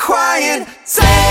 crying. Say